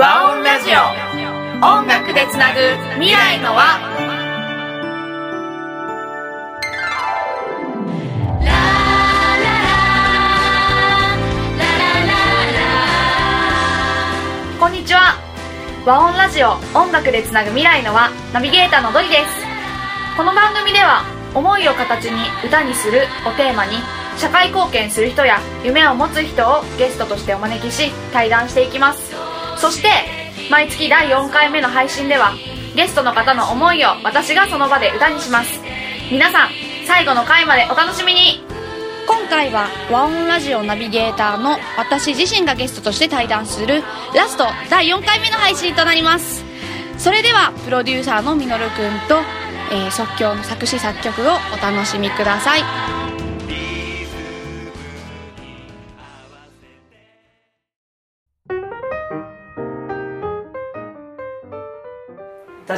和音ラジオ。音楽でつなぐ未来の輪こんにちは。和音ラジオ。音楽でつなぐ未来の輪ナビゲーターのドリです。この番組では思いを形に歌にするをテーマに社会貢献する人や夢を持つ人をゲストとしてお招きし対談していきます。そして毎月第4回目の配信ではゲストの方の思いを私がその場で歌にします。皆さん最後の回までお楽しみに。今回は和音ラジオナビゲーターの私自身がゲストとして対談するラスト第4回目の配信となります。それではプロデューサーのみのるくんと、えー即興の作詞作曲をお楽しみください。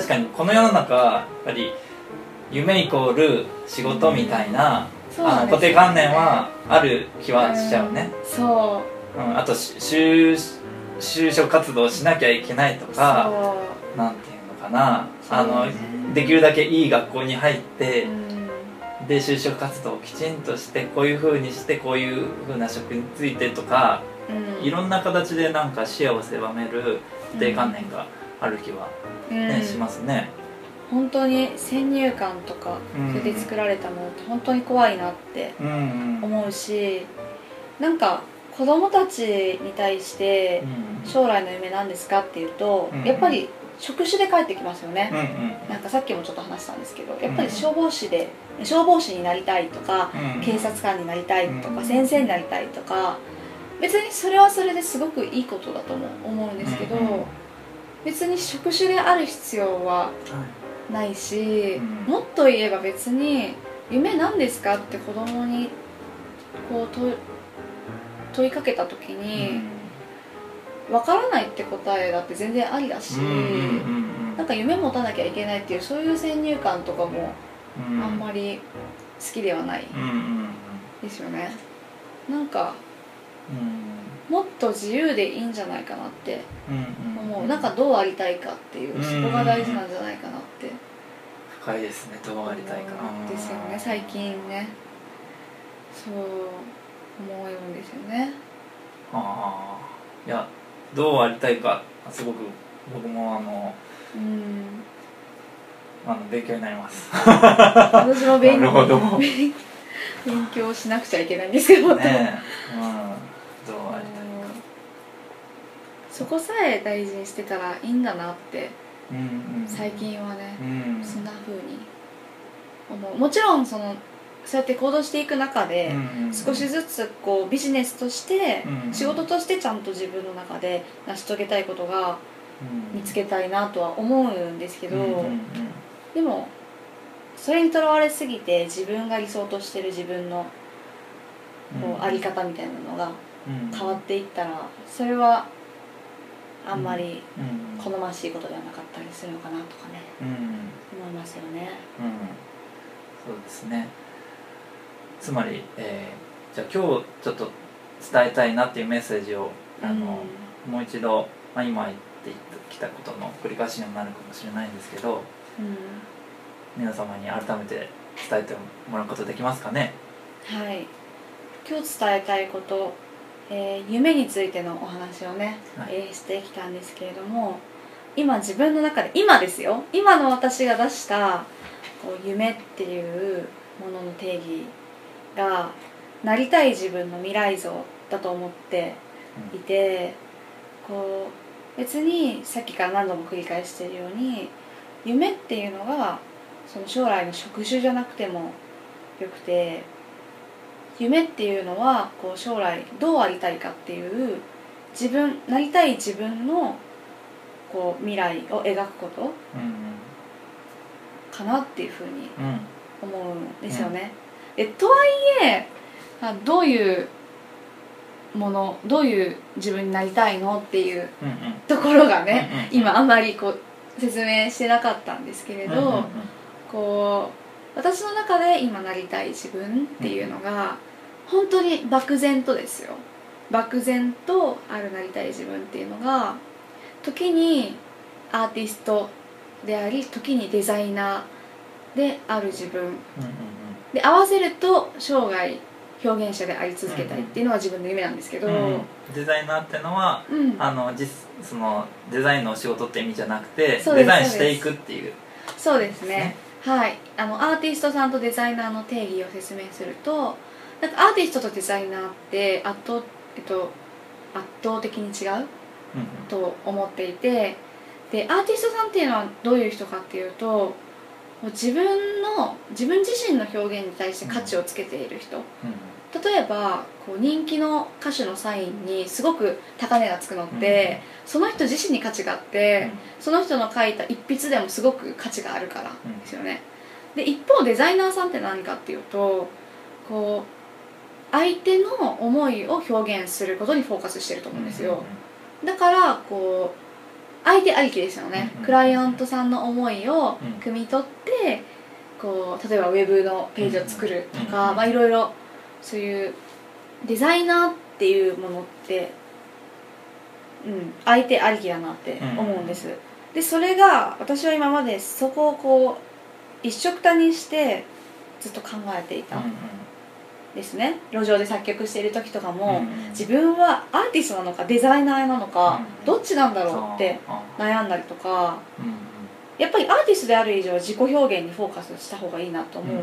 確かにこの世の中はやっぱり夢イコール仕事みたいな、そうあの固定観念はある気はしちゃうね、そう。ん。あとし就就職活動しなきゃいけないとうかそなんていうのかな。あのできるだけいい学校に入ってう、うん。で就職活動をきちんとしてこういうふうにしてこういうふうな職についてとかうん。いろんな形でなんか視野を狭める固定観念がある気は、ねうん。しますね。本当に先入観とかうん。それで作られたものって本当に怖いなって思うしなんか子供たちに対してうん将来の夢なんですかっていうとうんやっぱり職種で帰ってきますよね。うんうん。なんかさっきもちょっと話したんですけどやっぱり消防士で消防士になりたいとかうん警察官になりたいとうんか先生になりたいとか別にそれはそれですごくいいことだと思う思うんですけどうん別に職種である必要はないし、うん。もっと言えば別に夢何ですかって子供にこう問い問いかけた時に分からないって答えだって全然ありだし、うなんか夢持たなきゃいけないっていうそういう先入観とかもうん。あんまり好きではないですよね。なんかうんもっと自由でいいんじゃないかなってうん。うん思う。なんかどうありたいかっていううん。そこが大事なんじゃないかなって。深いですね。どうありたいか。思うんですよね。最近ね。そう思うんですよね。ああ。いやどうありたいか。すごく僕もあのうん。あの勉強になります。私も勉なるほど。勉勉強しなくちゃいけないんですけど、ねえ、うん、どうありそこさえ大事にしてたらいいんだなってうんうん。最近はねうん。そんな風に。思う。もちろんそのそうやって行動していく中で少しずつこうビジネスとしてうん仕事としてちゃんと自分の中で成し遂げたいことがうん。見つけたいなとは思うんですけどでもそれにとらわれすぎて自分が理想としてる自分のこうあり方みたいなのがうん。変わっていったらそれはあんまりうん。好ましいことではなかったりするのかなとかねうん。うん思いますよね。うん。そうですね。つまり、えーじゃあ今日ちょっと伝えたいなっていうメッセージをあの、もう一度、まあ、今言ってきたことの繰り返しにもなるかもしれないんですけどうんうん。皆様に改めて伝えてもらうことできますかね？はい。今日伝えたいこと、えー夢についてのお話をね、はい。えーしてきたんですけれども今自分の中で今ですよ。今の私が出したこう夢っていうものの定義がなりたい自分の未来像だと思っていてこう別にさっきから何度も繰り返しているように夢っていうのがその将来の職種じゃなくてもよくて夢っていうのはこう将来どうありたいかっていう自分なりたい自分のこう未来を描くことうんかなっていうふうに思うんですよね。でとはいえあどういうものどういう自分になりたいのっていうところがね、うんうん今あんまりこう説明してなかったんですけれど、こう私の中で今なりたい自分っていうのが、本当に漠然とですよ。漠然とあるなりたい自分っていうのが時にアーティストであり時にデザイナーである自分。で合わせると生涯表現者であり続けたいっていうのは自分の夢なんですけど、うんうん。デザイナーってのはうん。あの実そのデザインのお仕事って意味じゃなくてデザインしていくっていう。そうです。ね。ね。はい。あのアーティストさんとデザイナーの定義を説明するとなんかアーティストとデザイナーって圧倒,、えっと、圧倒的に違う？うんと思っていてでアーティストさんっていうのはどういう人かっていうと自分の自分自身の表現に対して価値をつけている人、うん例えばこう人気の歌手のサインにすごく高値がつくのって、その人自身に価値があって、その人の書いた一筆でもすごく価値があるからですよね、で一方デザイナーさんって何かっていうとこう相手の思いを表現することにフォーカスしてると思うんですよ、だからこう相手ありきですよね、クライアントさんの思いをうん汲み取ってこう例えばウェブのページを作るとか、うんまあ、いろいろそういうデザイナーっていうものって、うん、相手ありきだなって思うんです、でそれが私は今までそこをこう一緒くたにしてずっと考えていた。んですね、路上で作曲している時とかも、自分はアーティストなのかデザイナーなのか、うん。どっちなんだろうって悩んだりとかやっぱりアーティストである以上自己表現にフォーカスした方がいいなと思う、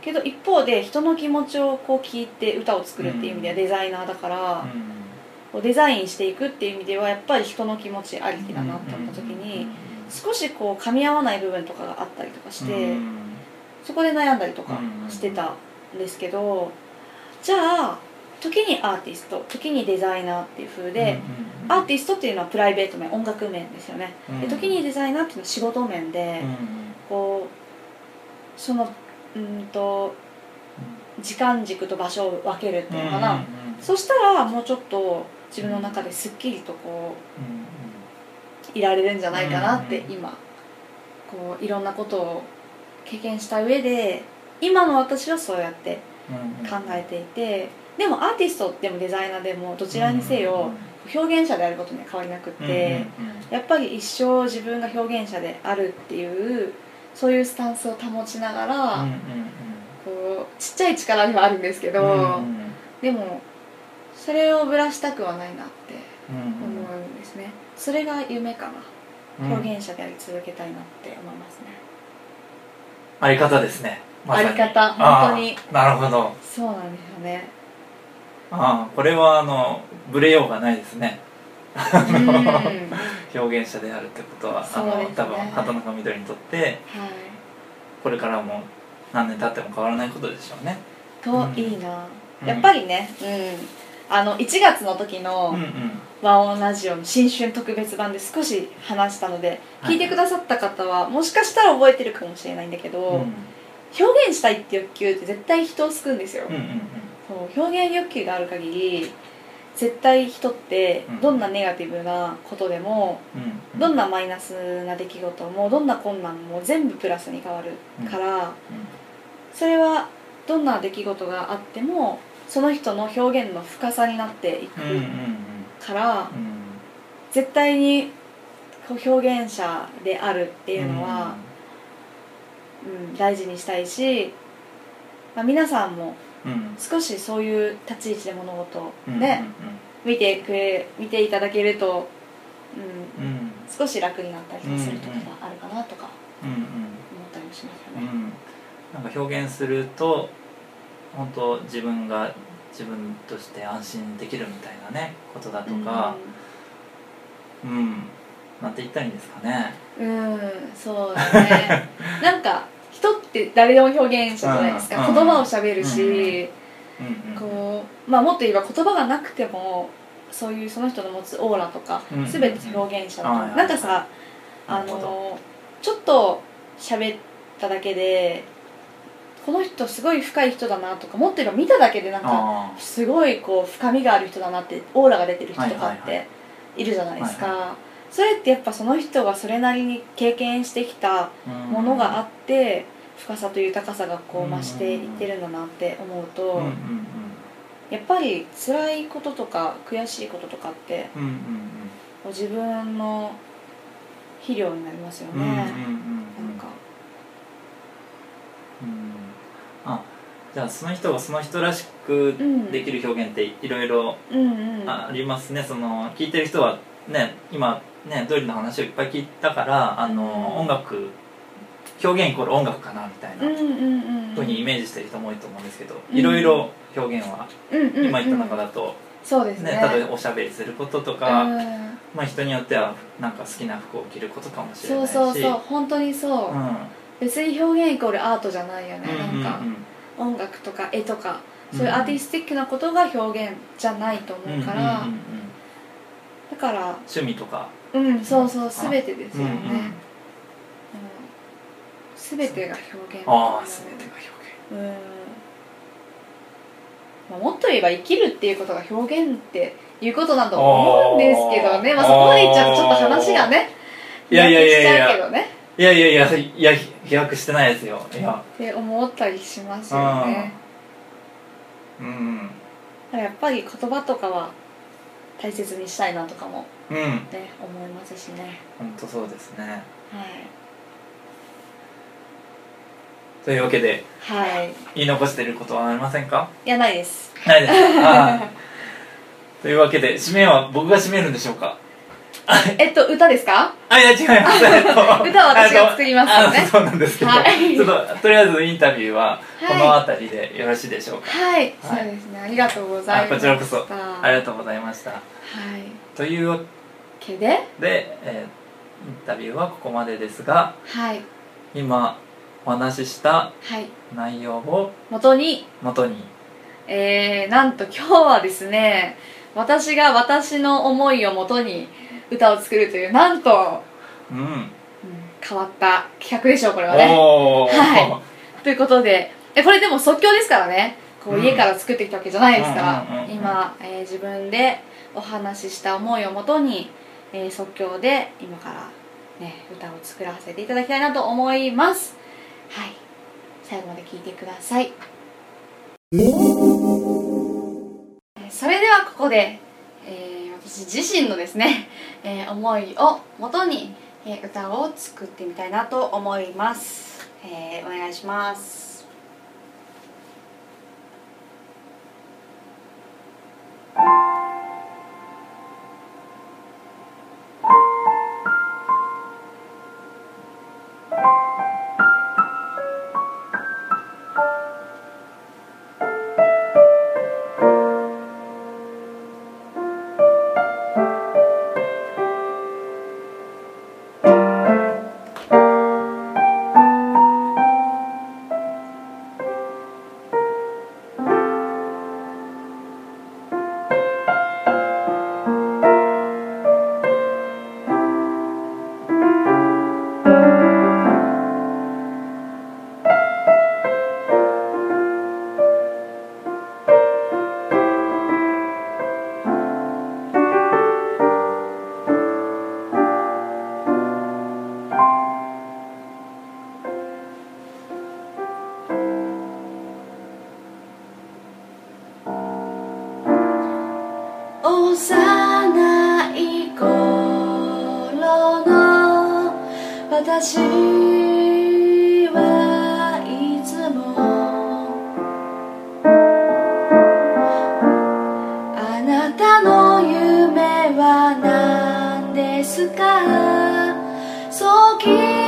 けど一方で人の気持ちをこう聞いて歌を作るっていう意味ではデザイナーだから、こうデザインしていくっていう意味ではやっぱり人の気持ちありきだなと思った時に少しこう噛み合わない部分とかがあったりとかして、そこで悩んだりとかしてたんですけどじゃあ時にアーティスト時にデザイナーっていう風で、アーティストっていうのはプライベート面音楽面ですよね、で時にデザイナーっていうのは仕事面で、こうそのうんと時間軸と場所を分けるっていうのかな、そしたらもうちょっと自分の中ですっきりとこういられるんじゃないかなってうん。今こういろんなことを経験した上で今の私はそうやって考えていてでもアーティストでもデザイナーでもどちらにせよ表現者であることには変わりなくってやっぱり一生自分が表現者であるっていうそういうスタンスを保ちながらこうちっちゃい力ではあるんですけどでもそれをぶらしたくはないなって思うんですね。それが夢かな。表現者であり続けたいなって思いますね。あり方ですねあり方本当に。なるほど。そうなんですよね。ああこれはあのブレようがないですね。うん。はい表現者であるってことは、あの多分畑中みどりにとってこれからも何年経っても変わらないことでしょうね。といいな、うん。やっぱりねうん。あの1月の時のうんうん。和音ラジオの新春特別版で少し話したのではい。聞いてくださった方はもしかしたら覚えてるかもしれないんだけど、うん表現したいって欲求って絶対人を救うんですよ、うんうんそう表現欲求がある限り絶対人ってうん。どんなネガティブなことでも、うんうん。どんなマイナスな出来事もどんな困難も全部プラスに変わるから、それはどんな出来事があってもその人の表現の深さになっていくうんうんうん。から、うん。絶対にこう表現者であるっていうのは、うん大事にしたいし、まあ、皆さんもうん。うん少しそういう立ち位置で物事をうんね、見てくれ見ていただけると、うんうん。うん少し楽になったりとかする時があるかなとかうんうん。思ったりもしますよね。うん。なんか表現すると本当自分が自分として安心できるみたいなねことだとかうん、なんて言ったらいいんですかね。うん、うんそうだね。なんか人って誰でも表現者じゃないですか、うん。言葉をしゃべるし、うんうん。こうまあもっと言えば言葉がなくてもそういうその人の持つオーラとか、うん全て表現者だと、はいはいなんかさあのちょっと喋っただけでこの人すごい深い人だなとかもっと言えば見ただけでなんかあすごいこう深みがある人だなってオーラが出てる人とかはいはいっているじゃないですか、はそれってやっぱその人がそれなりに経験してきたーものがあって深さと豊かさがこう増していってるんだなって思うと、やっぱり辛いこととか悔しいこととかって自分の肥料になりますよね、か。うん。あじゃあその人がその人らしくうん。できる表現っていろいろありますね。その聞いてる人はね今ねドリルの話をいっぱい聞いたからあの、うん音楽表現イコール音楽かなみたいなふうにイメージしてる人も多いと思うんですけど、うんいろいろ表現は今言った中だと、そうですね。ね例えばおしゃべりすることとか、うん。まあ、人によってはなんか好きな服を着ることかもしれなそいうし。そうそう本当にそう、うん。別に表現イコールアートじゃないよね、うなんかうん。音楽とか絵とか。そういうアーティスティックなことが表現じゃないと思うから、うんうんうんうんだから。趣味とか。うんそうそう全てですよね、うんうん。うん全てが表現。ああ全てが表うん、まあ、もっと言えば生きるっていうことが表現っていうことだと思うんですけどね。まあ、そこまで言っちゃうとちょっと話がねいやいやいやいや。飛躍しちゃうけどね。現いやいやいやいや飛躍してないですよいやって思ったりしますよねうんやっぱり言葉とかは大切にしたいなとかもうん。ね思いますしね。本当そうですね。はい。というわけではい。言い残してることはありませんか？いやないです。ないですというわけで締めは僕が締めるんでしょうか？えっと歌ですか？あいや違います。えっと歌は私が作りますのあそうなんですけど、はい。ちょっととりあえずインタビューははい。この辺りでよろしいでしょうか、はい、そうですね。ありがとうございましたあこちらこそありはがとうございました。い。というわけでけで、えーインタビューはここまでですがはい。今お話ししたはい。内容を元に元に。えー、なんと今日はですね私が私の思いをもとに歌を作るというなんと、うん。うん変わった企画でしょうこれはね。はということでえこれでも即興ですからね。こううん家から作ってきたわけじゃないですから、今、えー自分でお話しした思いをもとに、えー即興で今から、ね、歌を作らせていただきたいなと思います。はい。最後まで聞いてください。えーそれではここで、自身のですね、えー思いをもとに、えー歌を作ってみたいなと思います、えーお願いします。そ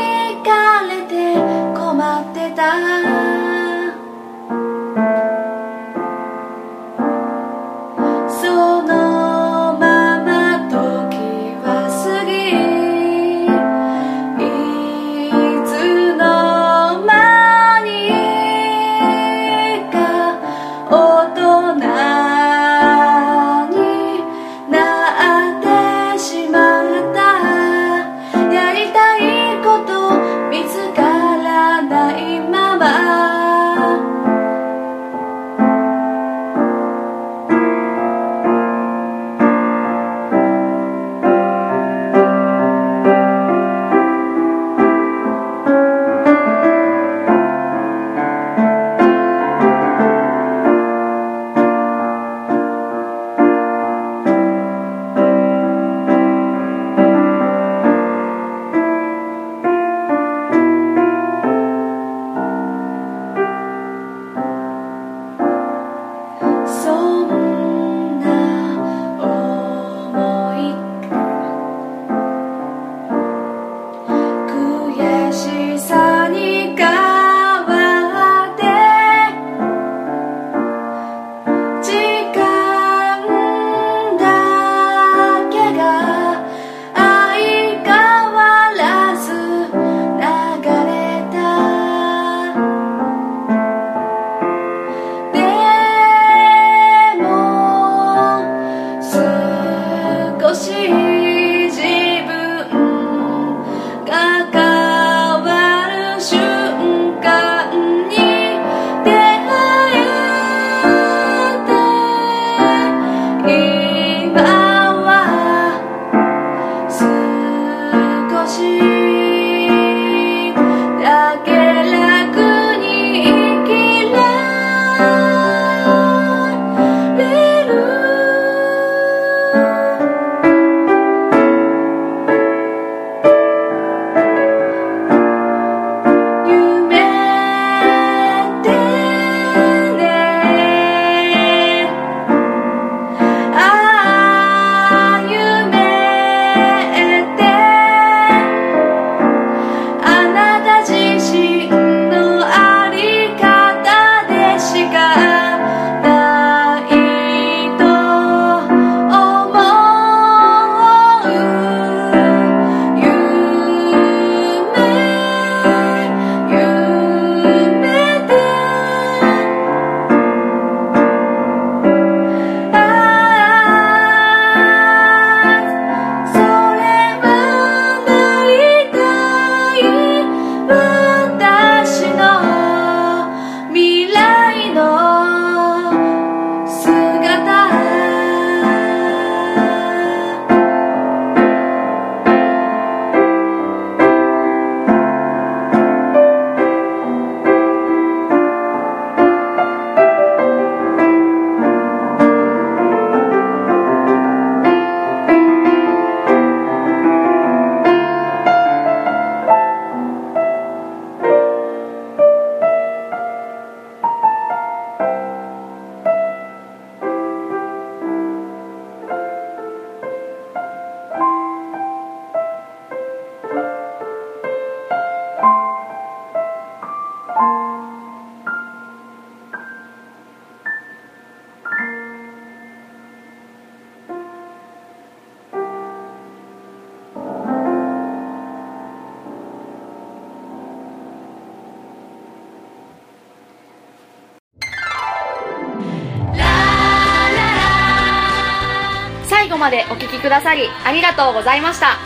までお聴きくださりありがとうございました。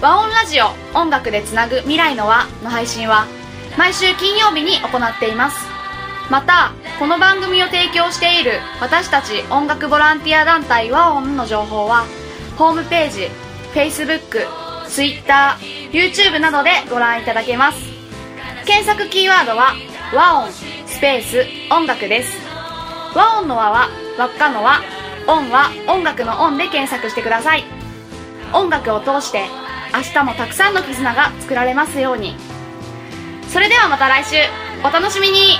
和音ラジオ音楽でつなぐ未来の輪の配信は毎週金曜日に行っています。またこの番組を提供している私たち音楽ボランティア団体和音の情報はホームページ Facebook、Twitter、YouTube などでご覧いただけます。検索キーワードは和音スペース音楽です。和音の和は輪っかの和。音は音楽の音で検索してください。音楽を通して明日もたくさんの絆が作られますように。それではまた来週。お楽しみに。